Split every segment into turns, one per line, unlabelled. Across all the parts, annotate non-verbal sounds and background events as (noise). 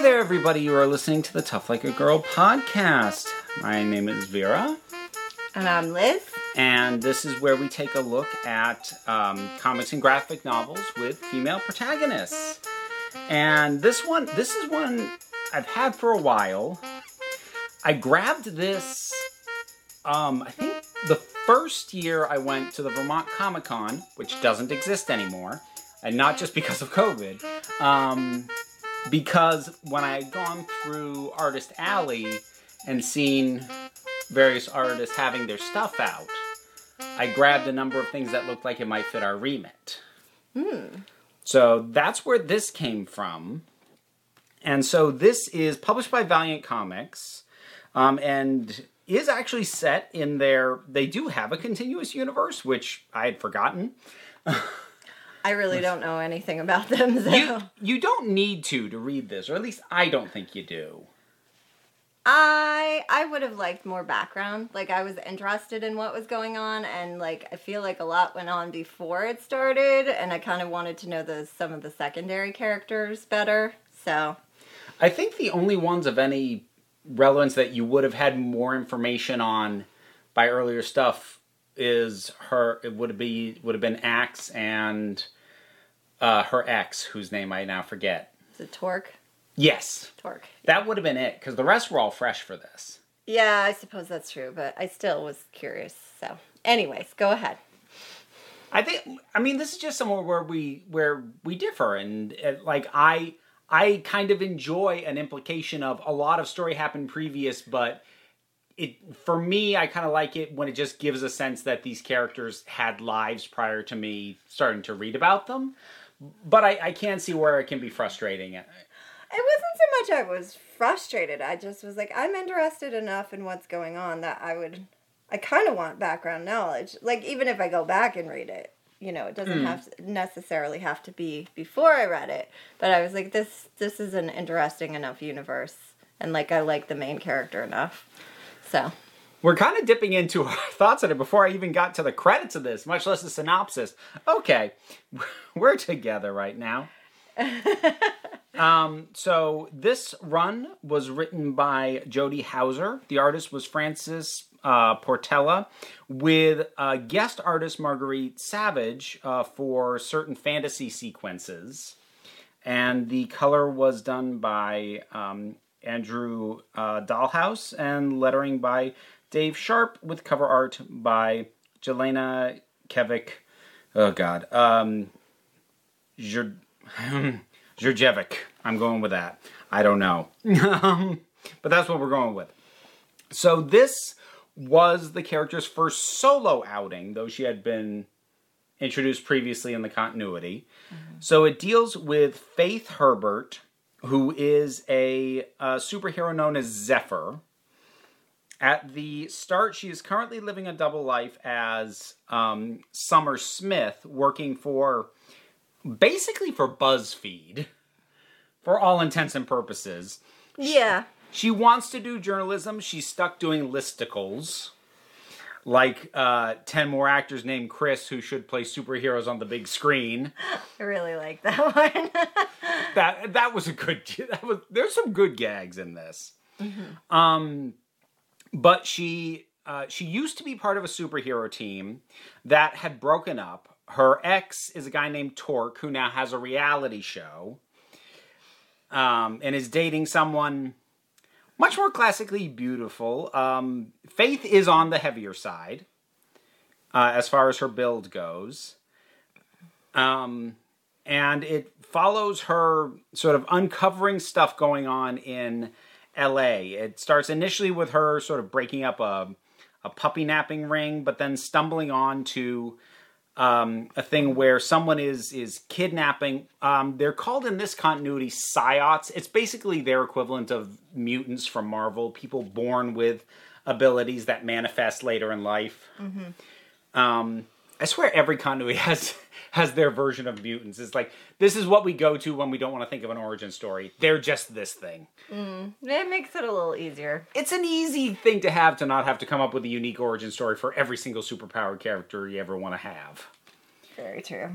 Hey there, everybody. You are listening to the Tough Like a Girl podcast. My name is Vera,
And I'm Liz.
and this is where we take a look at um, comics and graphic novels with female protagonists. And this one, this is one I've had for a while. I grabbed this, um, I think the first year I went to the Vermont Comic Con, which doesn't exist anymore, and not just because of COVID. Um, because when I had gone through Artist Alley and seen various artists having their stuff out, I grabbed a number of things that looked like it might fit our remit. So that's where this came from. And so this is published by Valiant Comics um, and is actually set in their. They do have a continuous universe, which I had forgotten. (laughs)
I really don't know anything about them, so
You, you don't need to to read this, or at least I don't think you do.
I I would have liked more background. Like I was interested in what was going on and like I feel like a lot went on before it started and I kind of wanted to know the some of the secondary characters better. So,
I think the only ones of any relevance that you would have had more information on by earlier stuff is her. It would be would have been Axe and uh, her ex, whose name I now forget.
is it Torque?
Yes,
Torque.
that would have been it because the rest were all fresh for this.
Yeah, I suppose that's true, but I still was curious. So, anyways, go ahead.
I think I mean this is just somewhere where we where we differ and uh, like I I kind of enjoy an implication of a lot of story happened previous but it for me I kind of like it when it just gives a sense that these characters had lives prior to me starting to read about them but I, I can see where it can be frustrating
It wasn't so much I was frustrated. I just was like, I'm interested enough in what's going on that I would, I kind of want background knowledge. Like, even if I go back and read it, you know, it doesn't hmm. have to necessarily have to be before I read it. But I was like, this, this is an interesting enough universe. And like, I like the main character enough. So,
We're kind of dipping into (laughs) our thoughts on it before I even got to the credits of this, much less the synopsis. Okay, (laughs) we're together right now. (laughs) um, so this run was written by Jody Houser. The artist was Francis uh, Portela, with uh, guest artist Marguerite Sauvage uh, for certain fantasy sequences, and the color was done by um, Andrew uh, Dalhouse and lettering by Dave Sharpe, with cover art by Jelena Kevic. Oh God, um, Jur- Jurjevic. (laughs) I'm going with that. I don't know, um, (laughs) but that's what we're going with. So this was the character's first solo outing, though she had been introduced previously in the continuity. So it deals with Faith Herbert, who is a, uh superhero known as Zephyr. At the start, she is currently living a double life as um, Summer Smith, working for basically for BuzzFeed, for all intents and purposes.
yeah.
She wants to do journalism. She's stuck doing listicles. Like uh, 10 more actors named Chris who should play superheroes on the big screen.
I really like that (laughs) one.
That that was a good (laughs) that was there's some good gags in this. Um but she uh, she used to be part of a superhero team that had broken up. Her ex is a guy named Torque who now has a reality show. Um, and is dating someone much more classically beautiful. Um, Faith is on the heavier side uh, as far as her build goes. Um, and it follows her sort of uncovering stuff going on in LA. It starts initially with her sort of breaking up a, a puppy napping ring, but then stumbling on to um, a thing where someone is is kidnapping. Um, they're called in this continuity psiots. It's basically their equivalent of mutants from Marvel, people born with abilities that manifest later in life. Um, I swear every continuity (laughs) has has their version of mutants. It's like this is what we go to when we don't want to think of an origin story. They're just this thing.
it makes it a little easier.
It's an easy thing to have to not have to come up with a unique origin story for every single superpowered character you ever want to have.
Very true.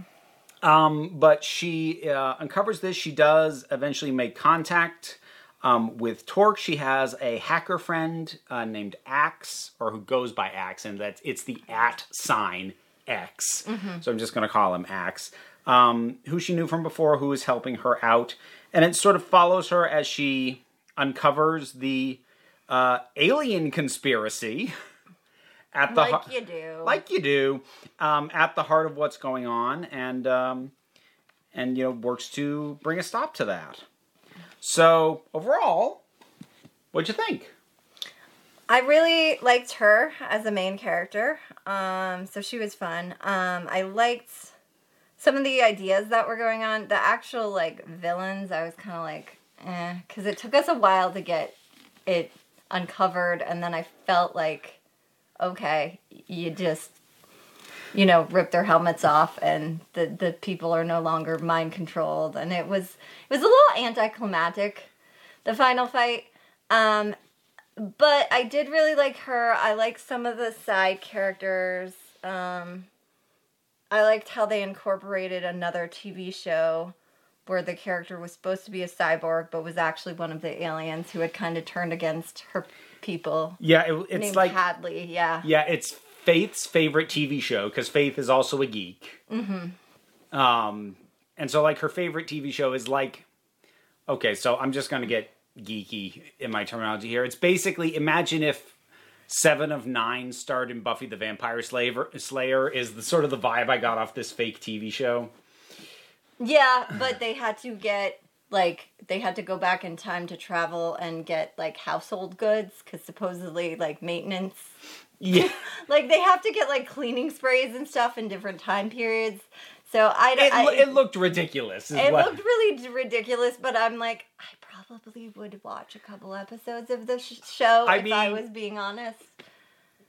Um, but she uh, uncovers this. She does eventually make contact Um, with Torque, she has a hacker friend uh, named Axe, or who goes by Axe, and that's it's the at sign X. So I'm just going to call him Axe. Um, who she knew from before, who is helping her out, and it sort of follows her as she uncovers the uh, alien conspiracy (laughs) at the
like you do.
like you do, um, at the heart of what's going on, and um, and you know works to bring a stop to that. So overall, what'd you think?
I really liked her as a main character. Um, so she was fun. Um, I liked some of the ideas that were going on. The actual like villains, I was kind of like, eh, because it took us a while to get it uncovered, and then I felt like, okay, you just. You know, rip their helmets off, and the the people are no longer mind controlled, and it was it was a little anticlimactic, the final fight. Um, but I did really like her. I like some of the side characters. Um, I liked how they incorporated another TV show where the character was supposed to be a cyborg, but was actually one of the aliens who had kind of turned against her people.
Yeah, it, it's
named
like
Hadley. Yeah.
yeah, it's Faith's favorite TV show because Faith is also a geek. Mm-hmm. Um, and so like her favorite TV show is like, okay, so I'm just gonna get geeky in my terminology here. It's basically imagine if Seven of Nine starred in Buffy the Vampire Slayer. Slayer is the sort of the vibe I got off this fake TV show.
Yeah, but they had to get like they had to go back in time to travel and get like household goods because supposedly like maintenance
Yeah, (laughs)
like they have to get like cleaning sprays and stuff in different time periods. So I,
it,
I
it looked ridiculous.
it
what-
looked really ridiculous, but I'm like I probably would watch a couple episodes of the sh- show
I
if I was being honest.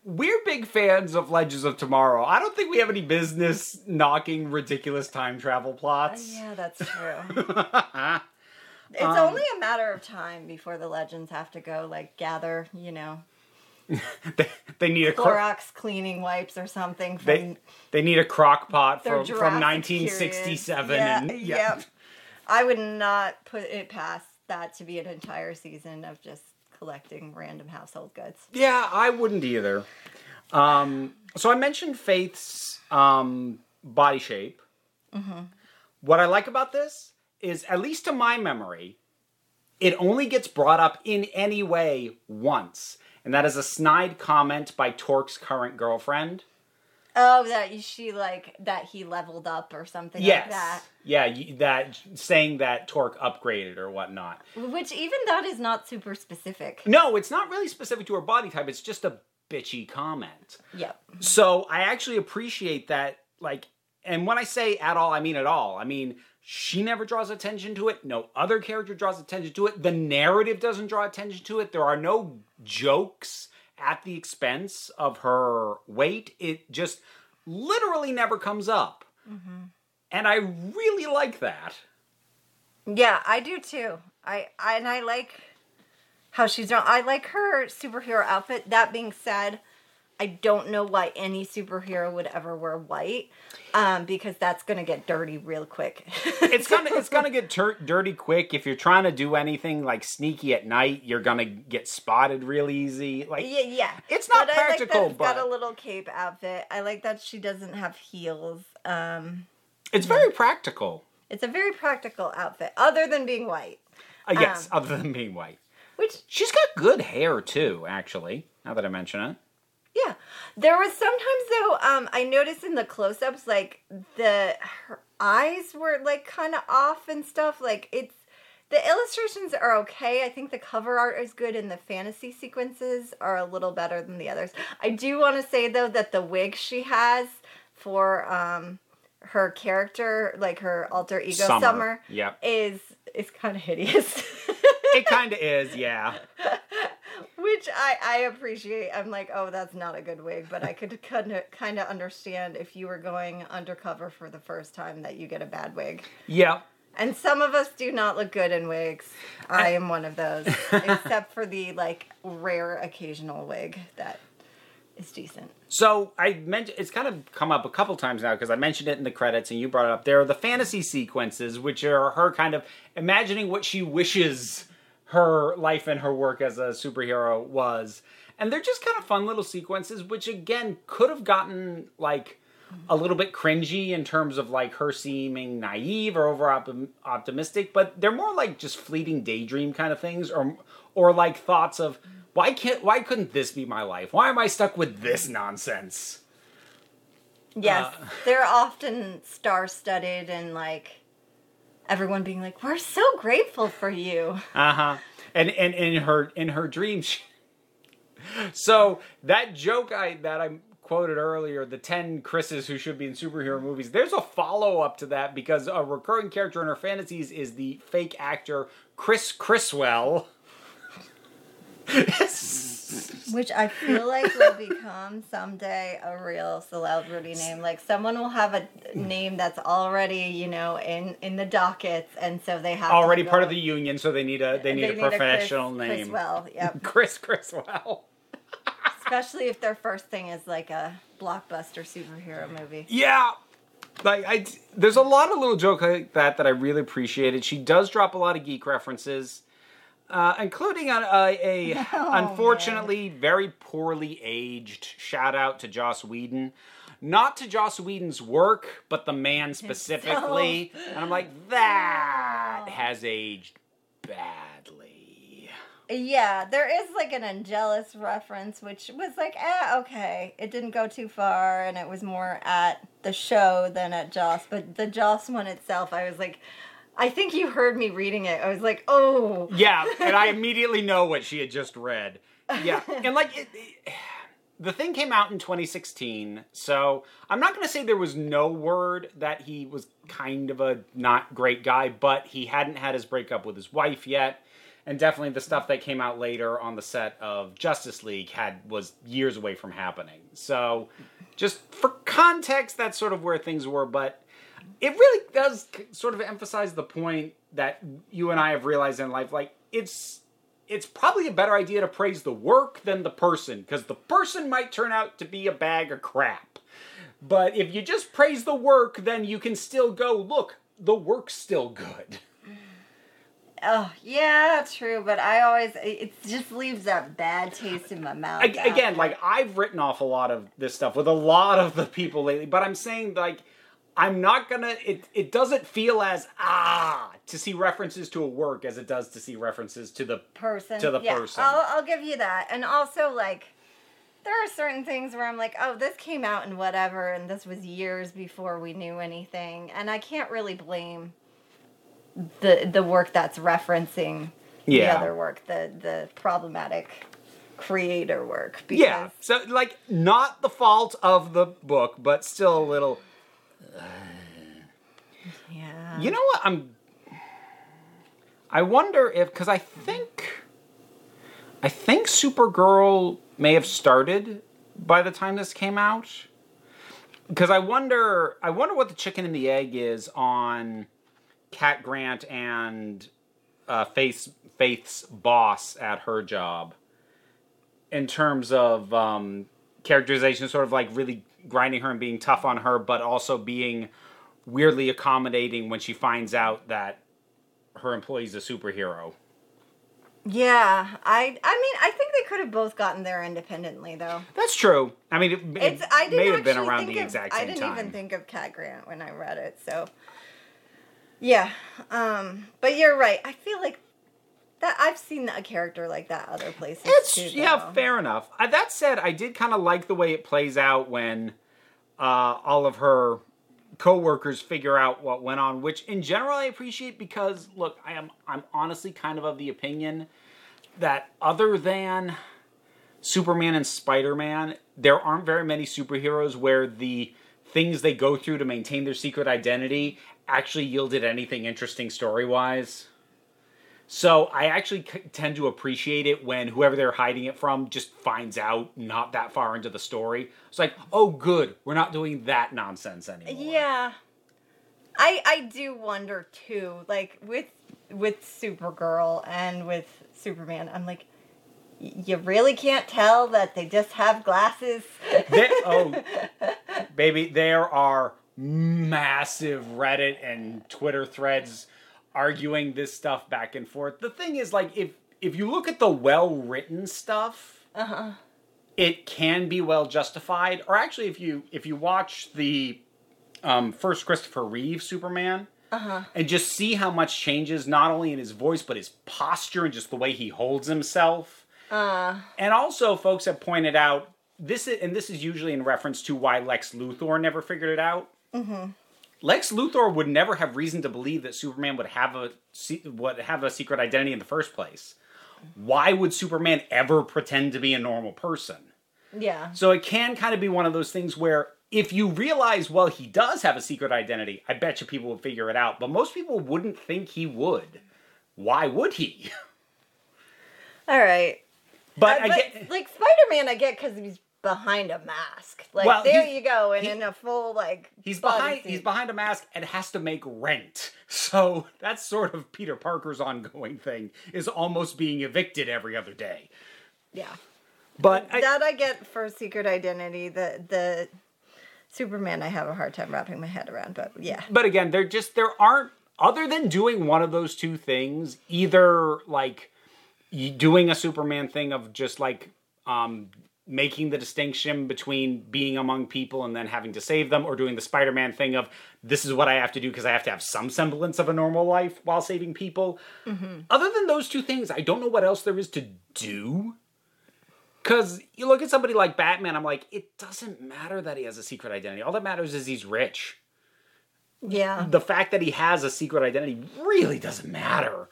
We're big fans of Legends of Tomorrow. I don't think we have any business knocking ridiculous time travel plots.
Yeah, that's true. (laughs) it's
Um,
only a matter of time before the legends have to go like gather, you know, (laughs)
they, they need a cro-
Clorox cleaning wipes or something from
they they need a crock pot from from 1967.
Yeah,
and yeah.
yep. I would not put it past that to be an entire season of just collecting random household goods.
Yeah, I wouldn't either. Um, so I mentioned Faith's um, body shape.
Mm-hmm.
What I like about this is, at least to my memory, it only gets brought up in any way once, and that is a snide comment by Torque's current girlfriend.
Oh, that she like that he leveled up or something
Yes,
like that.
yeah, you, that saying that Torque upgraded or whatnot.
Which even that is not super specific.
No, it's not really specific to her body type. It's just a bitchy comment.
Yep.
So I actually appreciate that. Like, and when I say at all, I mean at all. I mean, she never draws attention to it. No other character draws attention to it. The narrative doesn't draw attention to it. There are no jokes at the expense of her weight. It just literally never comes up. Mm-hmm. And I really like that.
Yeah, I do too. I, I and I like how she's drawn. I like her superhero outfit. That being said, I don't know why any superhero would ever wear white, um, because that's gonna get dirty real quick. (laughs)
It's gonna it's gonna get tur- dirty quick if you're trying to do anything like sneaky at night. You're gonna get spotted real easy. Like
yeah, yeah.
It's not
but
practical,
I like that it's got a little cape outfit. I like that she doesn't have heels. Um,
it's very practical.
it's a very practical outfit, other than being white.
Uh, yes,
Um,
other than being white.
Which
She's got good hair too, actually. Now that I mention it.
There was sometimes though, um, I noticed in the close ups like the her eyes were like kinda off and stuff. Like it's the illustrations are okay. I think the cover art is good and the fantasy sequences are a little better than the others. I do want to say though that the wig she has for um her character, like her alter ego
Summer.
Summer,
Yep.
is is kind of hideous. (laughs)
It kind of is, yeah.
Which I, I appreciate. I'm like, oh, that's not a good wig, but I could (laughs) kind of kind of understand if you were going undercover for the first time that you get a bad wig.
Yeah.
And some of us do not look good in wigs. I am one of those, (laughs) except for the like rare occasional wig that is decent.
So I mentioned it's kind of come up a couple times now because I mentioned it in the credits and you brought it up. There are the fantasy sequences, which are her kind of imagining what she wishes her life and her work as a superhero was. And they're just kind of fun little sequences, which again could have gotten like a little bit cringy in terms of like her seeming naive or over optimistic, but they're more like just fleeting daydream kind of things, or or like thoughts of why can't why couldn't this be my life? Why am I stuck with this nonsense?
Yes, uh, they're often star studded and like everyone being like, "We're so grateful for you."
Uh huh. And and in her in her dreams. (laughs) so that joke I that I quoted earlier, the ten Chris's who should be in superhero movies. There's a follow up to that because a recurring character in her fantasies is the fake actor Chris Chriswell. (laughs)
Which I feel like will become someday a real celebrity name. Like someone will have a name that's already, you know, in in the dockets, and so they have
already part of the union, so they need a they need, they a need professional a Chris, name.
Chriswell, (laughs) yep.
Chris Chriswell.
Especially if their first thing is like a blockbuster superhero movie.
Yeah, like I, there's a lot of little jokes like that that I really appreciated. She does drop a lot of geek references uh, including a, a, a (laughs) oh, unfortunately man. very poorly aged shout out to Joss Whedon. Not to Joss Whedon's work, but the man specifically. And I'm like, that has aged badly.
Yeah, there is like an Angelus reference, which was like, eh, okay. It didn't go too far, and it was more at the show than at Joss. But the Joss one itself, I was like, I think you heard me reading it. I was like, oh.
Yeah, and I (laughs) immediately know what she had just read. Yeah, and like it, it, the thing came out in 2016, so I'm not going to say there was no word that he was kind of a not great guy, but he hadn't had his breakup with his wife yet. And definitely the stuff that came out later on the set of Justice League had was years away from happening. So, just for context, that's sort of where things were. But it really does sort of emphasize the point that you and I have realized in life. Like it's it's probably a better idea to praise the work than the person because the person might turn out to be a bag of crap. But if you just praise the work, then you can still go look. The work's still good.
Oh yeah, true. But I always it just leaves that bad taste in my mouth.
Again, like I've written off a lot of this stuff with a lot of the people lately, but I'm saying like I'm not gonna. It it doesn't feel as ah to see references to a work as it does to see references to the
person
to the
yeah,
person.
I'll I'll give you that, and also like there are certain things where I'm like, oh, this came out in whatever, and this was years before we knew anything, and I can't really blame the the work that's referencing yeah. the other work, the the problematic creator work.
Because... Yeah, so like not the fault of the book, but still a little
yeah.
You know what? I'm. I wonder if because I think, I think Supergirl may have started by the time this came out. Because I wonder, I wonder what the chicken and the egg is on Cat Grant and uh, Faith's, Faith's boss at her job in terms of um, characterization, sort of like really grinding her and being tough on her, but also being weirdly accommodating when she finds out that her employee's a superhero.
Yeah, I I mean I think they could have both gotten there independently though.
That's true. I mean, it, it's, it I may have been around the
of,
exact same
time. I didn't
time.
even think of Cat Grant when I read it, so yeah. Um, but you're right. I feel like that I've seen a character like that other places.
It's
too,
yeah, fair enough. Uh, that said, I did kind of like the way it plays out when uh, all of her coworkers figure out what went on, which in general I appreciate because look, I am I'm honestly kind of of the opinion that other than Superman and Spider-Man, there aren't very many superheroes where the things they go through to maintain their secret identity actually yielded anything interesting story-wise. So I actually tend to appreciate it when whoever they're hiding it from just finds out not that far into the story. It's like, oh, good, we're not doing that nonsense anymore.
Yeah, I I do wonder too, like with with Supergirl and with Superman. I'm like, you really can't tell that they just have glasses.
they, (laughs) oh, baby, there are massive Reddit and Twitter threads arguing this stuff back and forth. The thing is, like, if if you look at the well written stuff,
Uh-huh.
it can be well justified. Or actually, if you if you watch the um, first Christopher Reeve Superman,
Uh-huh.
and just see how much changes not only in his voice but his posture and just the way he holds himself.
Uh,
And also, folks have pointed out this, is, and this is usually in reference to why Lex Luthor never figured it out. Mm-hmm. Lex Luthor would never have reason to believe that Superman would have a would have a secret identity in the first place. Why would Superman ever pretend to be a normal person?
yeah.
So it can kind of be one of those things where if you realize, well, he does have a secret identity, I bet you people would figure it out. But most people wouldn't think he would. Why would he? (laughs)
All right.
But
Uh,
I get
like Spider Man, I get because he's behind a mask. Like
Well,
there you go, and
he-
in a full like
he's behind he's behind a mask and has to make rent. (laughs) So that's sort of Peter Parker's ongoing thing is almost being evicted every other day.
Yeah,
But I,
that I get for secret identity. The the Superman, I have a hard time wrapping my head around. But yeah,
but again, there just there aren't other than doing one of those two things, either like doing a Superman thing of just like um making the distinction between being among people and then having to save them or doing the Spider-Man thing of this is what I have to do because I have to have some semblance of a normal life while saving people. Mm-hmm. Other than those two things, I don't know what else there is to do. Cuz you look at somebody like Batman, I'm like it doesn't matter that he has a secret identity. All that matters is he's rich
yeah,
the fact that he has a secret identity really doesn't matter.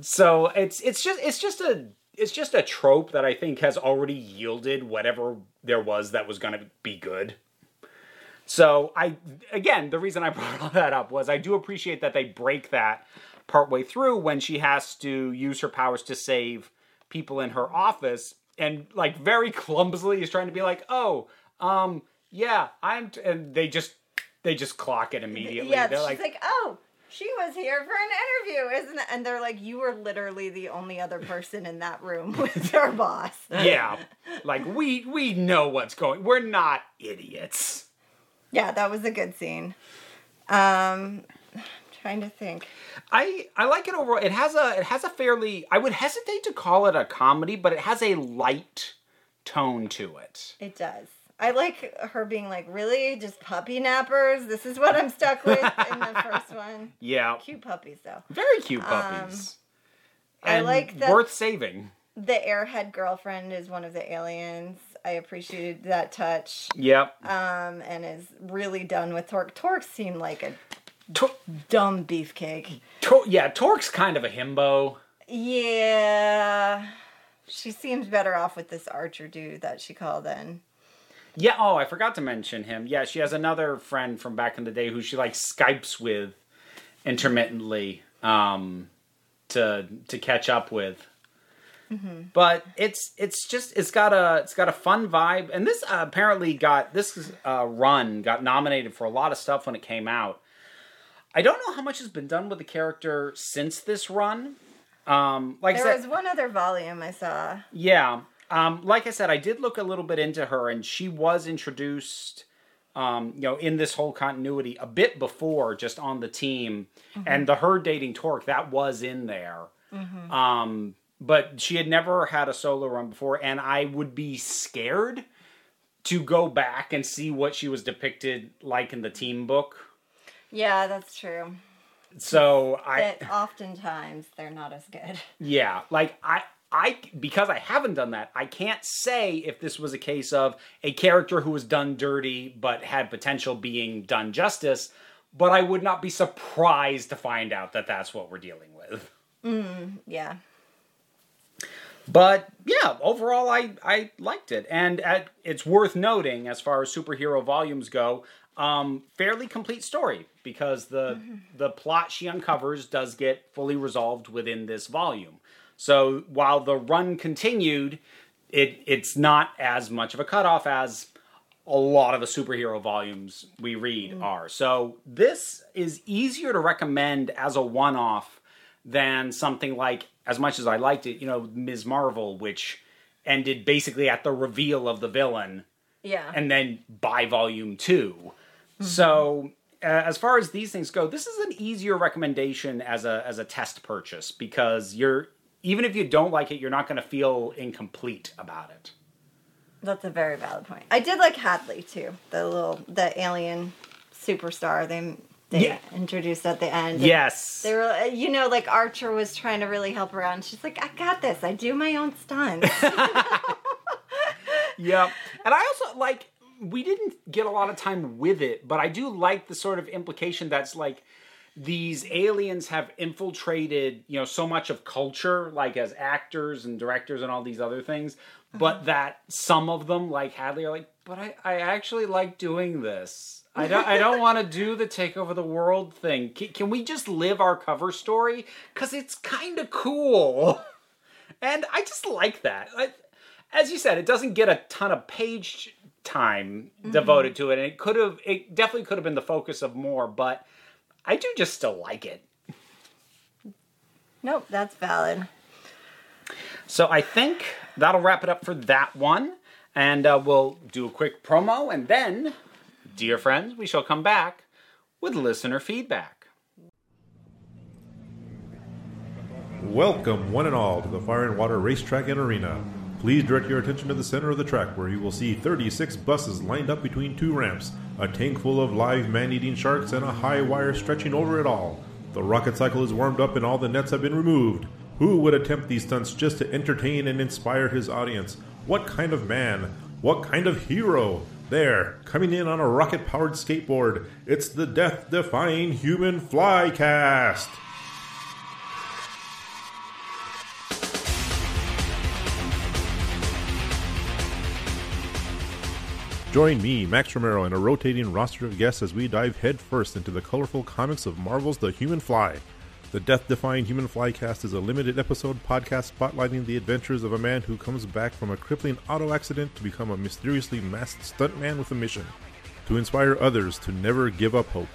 So it's it's just it's just a it's just a trope that I think has already yielded whatever there was that was going to be good. So I again the reason I (laughs) brought all that up was I do appreciate that they break that partway through when she has to use her powers to save people in her office and like very (laughs) clumsily is trying to be like oh um yeah I'm t-, and they just they just clock it immediately.
yeah.
They're
she's
like,
like, oh. She was here for an interview, isn't it? And they're like, you were literally the only other person in that room (laughs) with our boss.
yeah, (laughs) like we we know what's going. We're not idiots.
Yeah, that was a good scene. Um, I'm trying to think.
I I like it overall. It has a it has a fairly I would hesitate to call it a comedy, but it has a light tone to it.
It does. I like her being like, really? Just puppy nappers? This is what I'm stuck with in the (laughs) first one.
Yeah,
Cute puppies, though.
very cute puppies.
I
And
like that-
worth saving.
The airhead girlfriend is one of the aliens. I appreciated that touch.
Yep.
Um, and is really done with Torque. Torque seemed like a
Tor-
dumb beefcake.
Tor- yeah, Torque's kind of a himbo.
Yeah. She seems better off with this Archer dude that she called in.
Yeah. Oh, I forgot to mention him. Yeah, she has another friend from back in the day who she like Skypes with intermittently um, to to catch up with. But it's it's just it's got a it's got a fun vibe, and this uh, apparently got this uh, run got nominated for a lot of stuff when it came out. I don't know how much has been done with the character since this run. Um, like I
There was one other volume I saw.
yeah. Um, like I said, I did look a little bit into her, and she was introduced, um, you know, in this whole continuity a bit before, just on the team, and the her dating Torque that was in there. Um, but she had never had a solo run before, and I would be scared to go back and see what she was depicted like in the team book.
Yeah, that's true.
So I,
That oftentimes they're not as good.
Yeah, like I I because I haven't done that, I can't say if this was a case of a character who was done dirty but had potential being done justice, but I would not be surprised to find out that that's what we're dealing with.
Yeah.
But yeah, overall I I liked it and at, it's worth noting as far as superhero volumes go, um fairly complete story because the the plot she uncovers does get fully resolved within this volume. So while the run continued, it it's not as much of a cutoff as a lot of the superhero volumes we read are. So this is easier to recommend as a one-off than something like as much as I liked it, you know, Ms. Marvel, which ended basically at the reveal of the villain
Yeah.
and then by volume 2 So uh, as far as these things go, this is an easier recommendation as a as a test purchase because you're even if you don't like it, you're not going to feel incomplete about it.
That's a very valid point. I did like Hadley too, the little the alien superstar they they
Yeah.
introduced at the end.
Yes.
They were, uh, you know, like Archer was trying to really help her out. And she's like, I got this. I do my own stunts. (laughs) (laughs)
Yeah. And I also like we didn't get a lot of time with it, but I do like the sort of implication that's like these aliens have infiltrated, you know, so much of culture, like as actors and directors and all these other things, but uh-huh. that some of them, like Hadley, are like, but I, I actually like doing this. I don't, I don't want to do the take over the world thing. Can, can we just live our cover story? Because it's kind of cool. (laughs) And I just like that. I, as you said, it doesn't get a ton of page time mm-hmm. devoted to it, and it could have, it definitely could have been the focus of more, but I do just still like it.
nope, that's valid.
So I think that'll wrap it up for that one, and uh, we'll do a quick promo, and then, dear friends, we shall come back with listener feedback.
Welcome, one and all, to the Fire and Water Racetrack and Arena. Please direct your attention to the center of the track where you will see 36 buses lined up between two ramps, a tank full of live man eating sharks, and a high wire stretching over it all. The rocket cycle is warmed up and all the nets have been removed. Who would attempt these stunts just to entertain and inspire his audience? What kind of man? What kind of hero? There, coming in on a rocket powered skateboard, it's the death defying human flycast! Join me, Max Romero, and a rotating roster of guests as we dive headfirst into the colorful comics of Marvel's The Human Fly. The Death Defying Human Flycast is a limited episode podcast spotlighting the adventures of a man who comes back from a crippling auto accident to become a mysteriously masked stuntman with a mission to inspire others to never give up hope.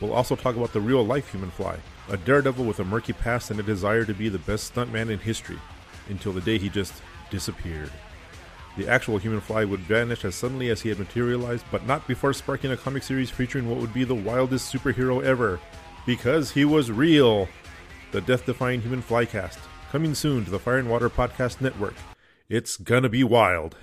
We'll also talk about the real life Human Fly, a daredevil with a murky past and a desire to be the best stuntman in history, until the day he just disappeared. The actual human fly would vanish as suddenly as he had materialized, but not before sparking a comic series featuring what would be the wildest superhero ever. Because he was real! The Death Defying Human Flycast, coming soon to the Fire and Water Podcast Network. It's gonna be wild.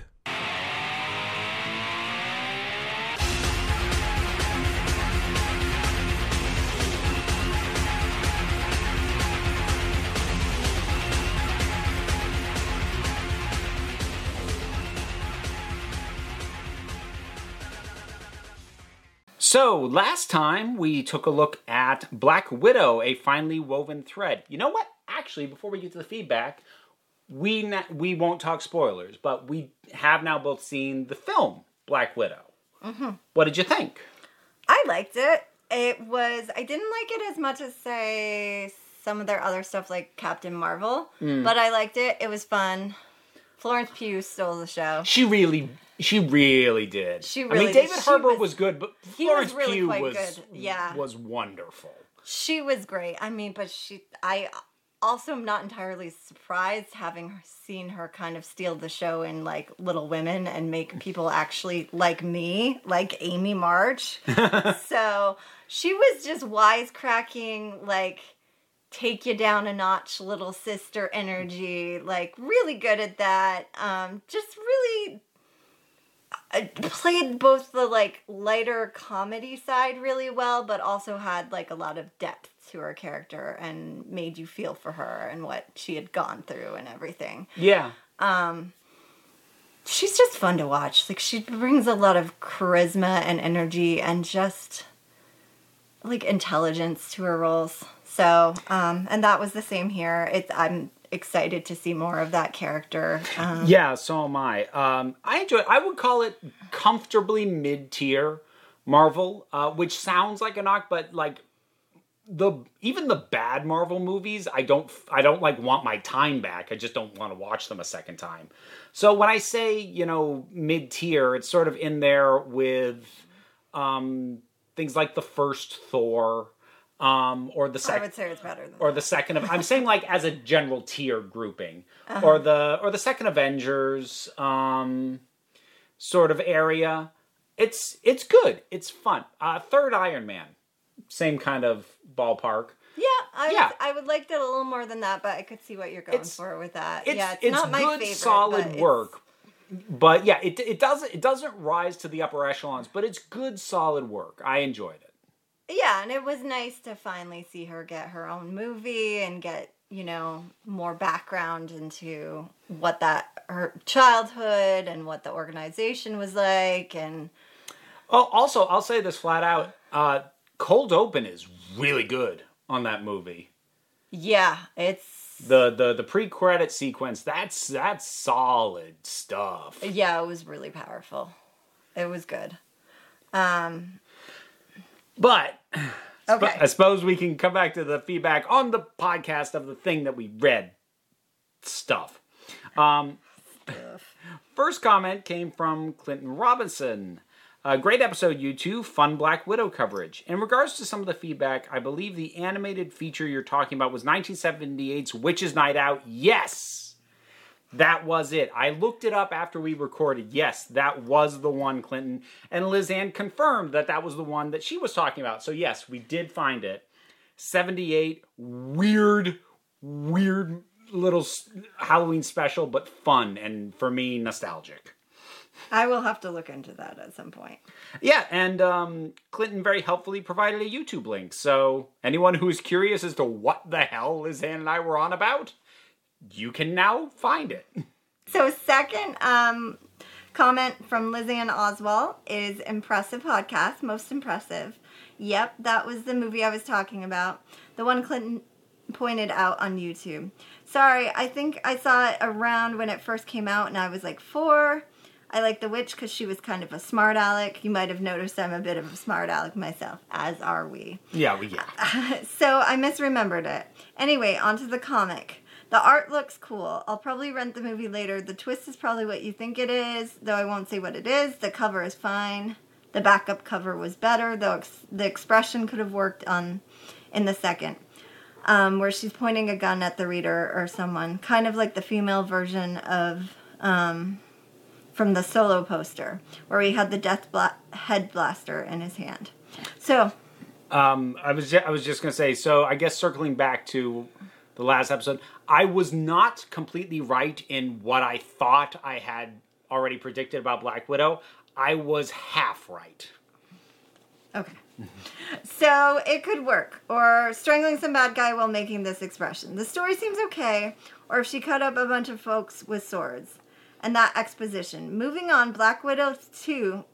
So, last time we took a look at Black Widow, a finely woven thread. You know what? Actually, before we get to the feedback, we na- we won't talk spoilers, but we have now both seen the film Black Widow. Mm-hmm. What did you think?
I liked it. It was, I didn't like it as much as, say, some of their other stuff like Captain Marvel, mm. but I liked it. It was fun. Florence Pugh stole the show.
She really, she really did.
She really I
mean,
did.
David
She
Harbour
was-
was, good, but
he was
Florence
really
Pugh was
good. Yeah.
was wonderful.
She was great. I mean, but she, I also am not entirely surprised having seen her kind of steal the show in like Little Women and make people actually like me, like Amy March. (laughs) so she was just wisecracking, like take you down a notch, little sister energy. Like really good at that. Um, just really played both the like lighter comedy side really well, but also had like a lot of depth to her character and made you feel for her and what she had gone through and everything.
Yeah.
Um she's just fun to watch. Like she brings a lot of charisma and energy and just like intelligence to her roles. So, um, and that was the same here. It's I'm excited to see more of that character. Um,
Yeah, so am I. Um, I enjoy. I would call it comfortably mid tier Marvel, uh, which sounds like a knock, but like the even the bad Marvel movies, I don't I don't like want my time back. I just don't want to watch them a second time. So when I say you know mid tier, it's sort of in there with um, things like the first Thor. Um, or the second.
I would say it's better than
or the second of I'm (laughs) saying like as a general tier grouping or the or the second Avengers um sort of area it's it's good. It's fun. Uh, third Iron Man, same kind of ballpark.
Yeah, I
Yeah.
Was, I would like it a little more than that, but I could see what you're going
It's-
for with that.
It's
yeah, it's,
it's
not my
good,
favorite,
solid
but it's-
work. But yeah, it it doesn't it doesn't rise to the upper echelons, but it's good, solid work. I enjoyed it.
Yeah, and it was nice to finally see her get her own movie and get you know more background into what that her childhood and what the organization was like and
Oh, also, I'll say this flat out: uh, Cold Open is really good on that movie.
yeah it's
The the the pre credit sequence that's that's solid stuff.
yeah it was really powerful it was good um
But (sighs)
okay
I suppose we can come back to the feedback on the podcast of the thing that we read stuff. Um, (laughs) first comment came from Clinton Robinson. A great episode, you two. Fun Black Widow coverage. In regards to some of the feedback, I believe the animated feature you're talking about was 1978's Witches Night Out. Yes! That was it. I looked it up after we recorded. Yes, that was the one, Clinton. And Liz Ann confirmed that that was the one that she was talking about. So, yes, we did find it. 78, weird, weird little Halloween special, but fun and for me, nostalgic.
i will have to look into that at some point
Yeah, and um, Clinton very helpfully provided a YouTube link. So anyone who is curious as to what the hell Liz Ann and I were on about, you can now find it. (laughs)
So second um, comment from Lizanne Oswald is impressive podcast, most impressive. Yep, that was the movie I was talking about. The one Clinton pointed out on YouTube. Sorry, I think I saw it around when it first came out and I was like four. I like the witch because she was kind of a smart aleck. You might have noticed I'm a bit of a smart aleck myself, as are we.
Yeah, we get. (laughs) it.
So I misremembered it. Anyway, onto the comic. The art looks cool. I'll probably rent the movie later. The twist is probably what you think it is, though I won't say what it is. The cover is fine. The backup cover was better, though ex- the expression could have worked on in the second, um, where she's pointing a gun at the reader or someone, kind of like the female version of um, from the solo poster, where he had the death bla- head blaster in his hand. So
Um, I was ju- I was just gonna say. So I guess circling back to the last episode, I was not completely right in what I thought I had already predicted about Black Widow. I was half right.
Okay. So it could work, or strangling some bad guy while making this expression. The story seems okay, or if she cut up a bunch of folks with swords. And that exposition. Moving on, Black Widow 2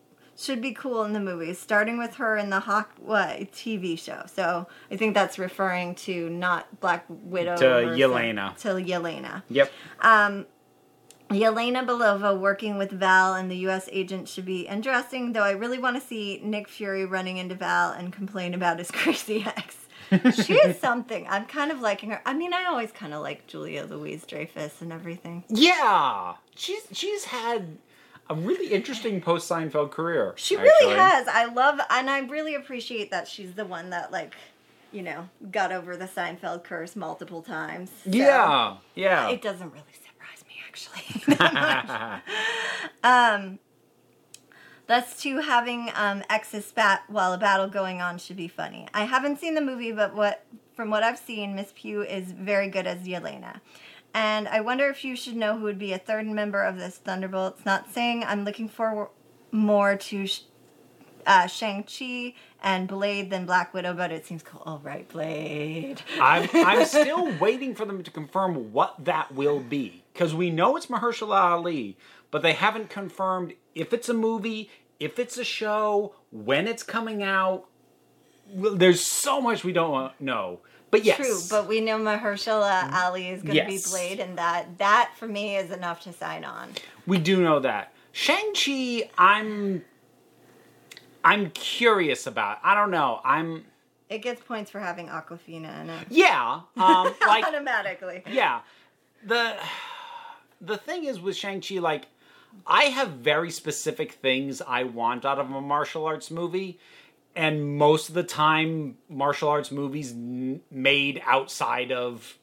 should be cool in the movie, starting with her in the Hawkeye TV show. So I think that's referring to not Black Widow.
To Yelena.
To Yelena.
Yep.
Um, Yelena Belova working with Val and the U.S. agent should be interesting, though I really want to see Nick Fury running into Val and complain about his (laughs) crazy ex. she is (laughs) something. I'm kind of liking her. I mean, I always kind of like Julia Louise Dreyfus and everything.
Yeah, she's she's had a really interesting post Seinfeld career.
She really has. I love, and I really appreciate that she's the one that, like, you know, got over the Seinfeld curse multiple times. So
Yeah, yeah.
It doesn't really surprise me, actually. (laughs) Um, Thus, too, having um, exes spat while a battle going on should be funny. I haven't seen the movie, but what from what I've seen, Miss Pugh is very good as Yelena. And I wonder if you should know who would be a third member of this Thunderbolts. Not saying I'm looking for more to sh- uh, Shang-Chi and Blade than Black Widow, but it seems cool. All right, Blade.
I'm I'm (laughs) still waiting for them to confirm what that will be because we know it's Mahershala Ali, but they haven't confirmed if it's a movie, if it's a show, when it's coming out. Well, There's so much we don't know, but yes,
True, but we know Mahershala Ali is going to
Yes.
be Blade, and that that for me is enough to sign on.
we do know that Shang Chi. I'm I'm curious about. I don't know. I'm
It gets points for having Awkwafina in it.
yeah. Um, (laughs) like
Automatically.
yeah the the thing is with shang-chi like i have very specific things i want out of a martial arts movie and most of the time martial arts movies n- made outside of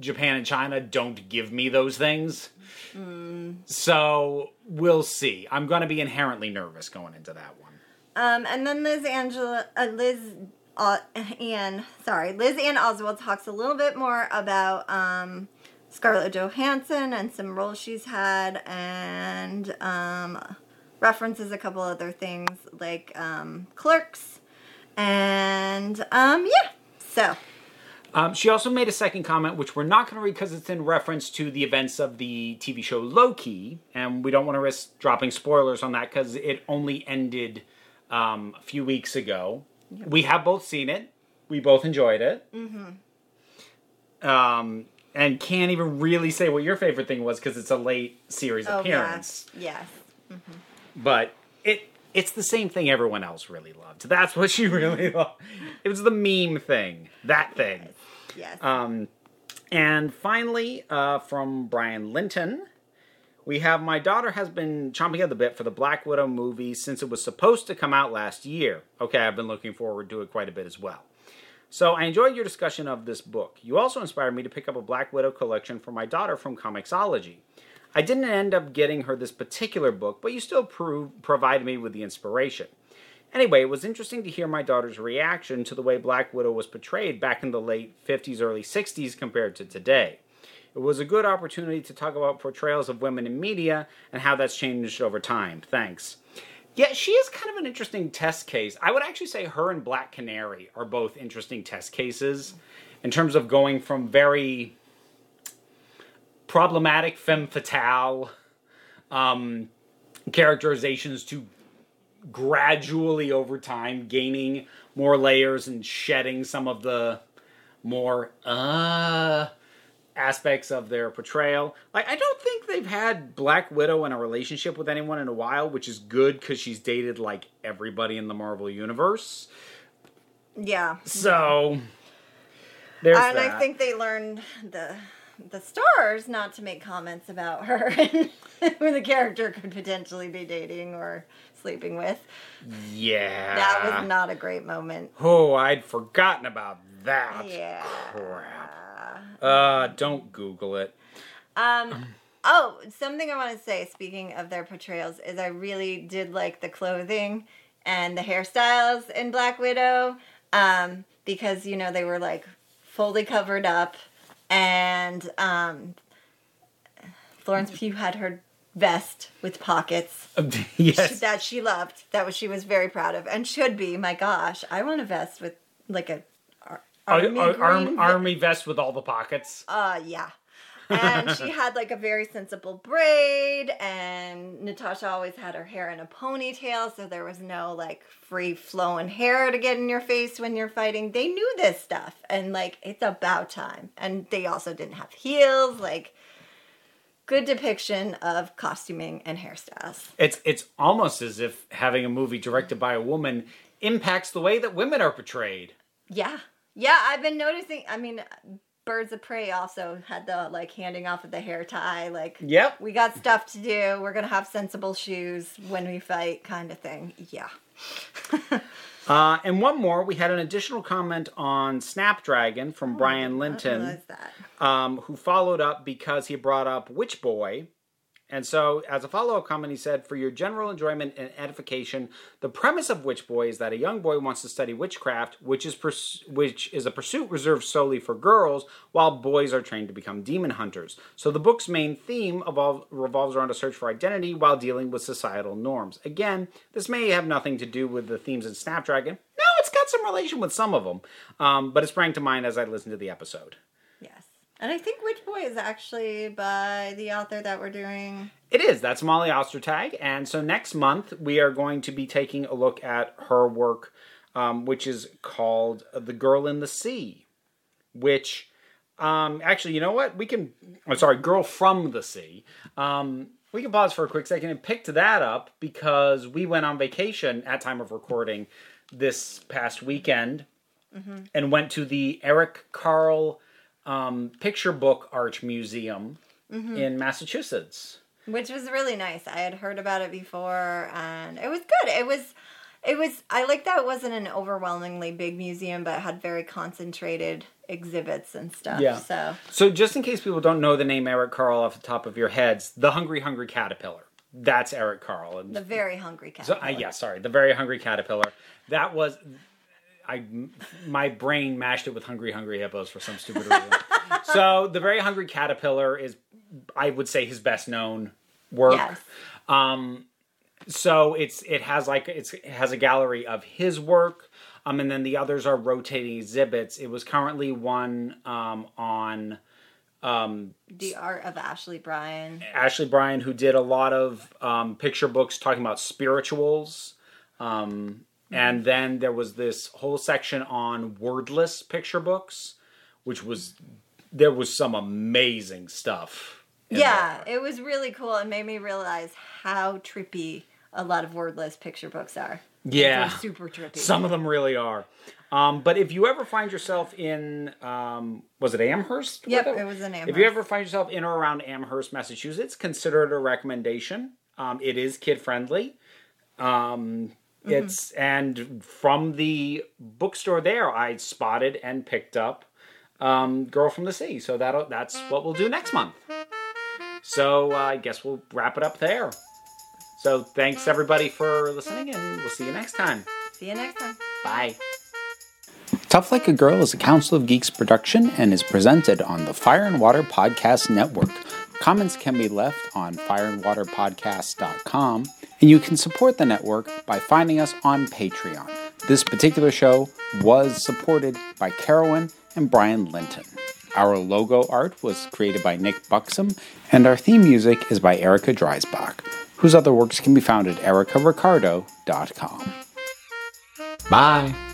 Japan and China don't give me those things. So we'll see. I'm going to be inherently nervous going into that one.
Um, and then Liz Angela, uh, Liz uh, Ann, sorry, Liz Ann Oswald talks a little bit more about um, Scarlett Johansson and some roles she's had, and um, references a couple other things like um, Clerks, and um, yeah. So
Um, she also made a second comment, which we're not going to read because it's in reference to the events of the TV show Loki, and we don't want to risk dropping spoilers on that because it only ended um, a few weeks ago. We have both seen it. We both enjoyed it. Mm-hmm. Um, and can't even really say what your favorite thing was because it's a late series
oh
appearance.
yes, yes.
But it it's the same thing everyone else really loved. That's what she (laughs) really loved. It was the meme thing, that thing.
Yes.
Um, and finally, uh, from Brian Linton, we have my daughter has been chomping at the bit for the Black Widow movie since it was supposed to come out last year. Okay, I've been looking forward to it quite a bit as well. So I enjoyed your discussion of this book. You also inspired me to pick up a Black Widow collection for my daughter from Comixology. I didn't end up getting her this particular book, but you still pro- provided me with the inspiration. Anyway, it was interesting to hear my daughter's reaction to the way Black Widow was portrayed back in the late 50s, early 60s compared to today. It was a good opportunity to talk about portrayals of women in media and how that's changed over time. Thanks. Yeah, she is kind of an interesting test case. I would actually say her and Black Canary are both interesting test cases in terms of going from very problematic femme fatale um, characterizations to gradually over time gaining more layers and shedding some of the more uh aspects of their portrayal. Like I don't think they've had Black Widow in a relationship with anyone in a while, which is good cuz she's dated like everybody in the Marvel universe.
yeah.
So there's
and
that.
I think they learned the the stars not to make comments about her (laughs) and who the character could potentially be dating or sleeping with.
yeah.
That was not a great moment.
Oh, I'd forgotten about that.
Yeah.
Crap. Uh, don't Google it.
Um. Oh, something I want to say. Speaking of their portrayals, is I really did like the clothing and the hairstyles in Black Widow, um, because you know they were like fully covered up, and um, Florence Pugh had her vest with pockets (laughs)
yes.
that she loved, that was she was very proud of, and should be. My gosh, I want a vest with like a ar-
Ar-
army
ar- arm-
green ve-
army vest with all the pockets.
uh, yeah. And she had like a very sensible braid, and Natasha always had her hair in a ponytail, so there was no like free flowing hair to get in your face when you're fighting. They knew this stuff, and like it's about time. And they also didn't have heels, like good depiction of costuming and hairstyles.
It's it's almost as if having a movie directed by a woman impacts the way that women are portrayed.
Yeah. Yeah, I've been noticing. I mean, Birds of Prey also had the like handing off of the hair tie. Like,
Yep.
we got stuff to do. We're going to have sensible shoes when we fight, kind of thing. Yeah. (laughs)
Uh, and one more, we had an additional comment on Snapdragon from Brian
I didn't
Linton.
that.
um, who followed up because he brought up Witch Boy. And so, as a follow up comment, he said, For your general enjoyment and edification, the premise of Witch Boy is that a young boy wants to study witchcraft, which is, purs- which is a pursuit reserved solely for girls, while boys are trained to become demon hunters. So, the book's main theme evol- revolves around a search for identity while dealing with societal norms. Again, this may have nothing to do with the themes in Snapdragon. No, it's got some relation with some of them, um, but it sprang to mind as I listened to the episode.
And I think Witch Boy is actually by the author that we're doing.
It is. That's Molly Ostertag. And so next month, we are going to be taking a look at her work, um, which is called The Girl in the Sea, which. Um, actually, you know what? We can. I'm sorry, Girl from the Sea. Um, we can pause for a quick second and pick that up because we went on vacation at time of recording this past weekend and went to the Eric Carle um, Picture Book Art Museum in Massachusetts.
which was really nice. I had heard about it before, and it was good. It was It was. I like that it wasn't an overwhelmingly big museum, but had very concentrated exhibits and stuff.
Yeah.
So
So, just in case people don't know the name Eric Carle off the top of your heads, the Hungry Hungry Caterpillar. That's Eric Carle. And
the very hungry caterpillar.
so, uh, yeah, sorry, the very hungry caterpillar. That was, I my brain mashed it with hungry hungry hippos for some stupid reason. (laughs) so, the very hungry caterpillar is, I would say, his best known work.
Yes.
Um, so it's it has like it's it has a gallery of his work, um, and then the others are rotating exhibits. It was currently one um, on
The art of Ashley Bryan.
Ashley Bryan, who did a lot of um, picture books talking about spirituals. Um, and then there was this whole section on wordless picture books, which was there was some amazing stuff.
Yeah,
there.
it was really cool. It made me realize how trippy a lot of wordless picture books are.
yeah.
They're super trippy.
Some of them really are. Um, but if you ever find yourself in, um, was it Amherst?
Yep,
the-
it was in Amherst.
If you ever find yourself in or around Amherst, Massachusetts, consider it a recommendation. Um, it is kid friendly. Um,
Mm-hmm.
It's and from the bookstore there, I spotted and picked up um, "Girl from the Sea." So that that's what we'll do next month. So uh, I guess we'll wrap it up there. So thanks everybody for listening, and we'll see you next time.
See you next time.
Bye.
Tough Like a Girl is a Council of Geeks production and is presented on the Fire and Water Podcast Network. Comments can be left on fireandwaterpodcast.com, and you can support the network by finding us on Patreon. This particular show was supported by Carolyn and Brian Linton. Our logo art was created by Nick Buxom, and our theme music is by Erica Dreisbach, whose other works can be found at ericaricardo.com.
Bye.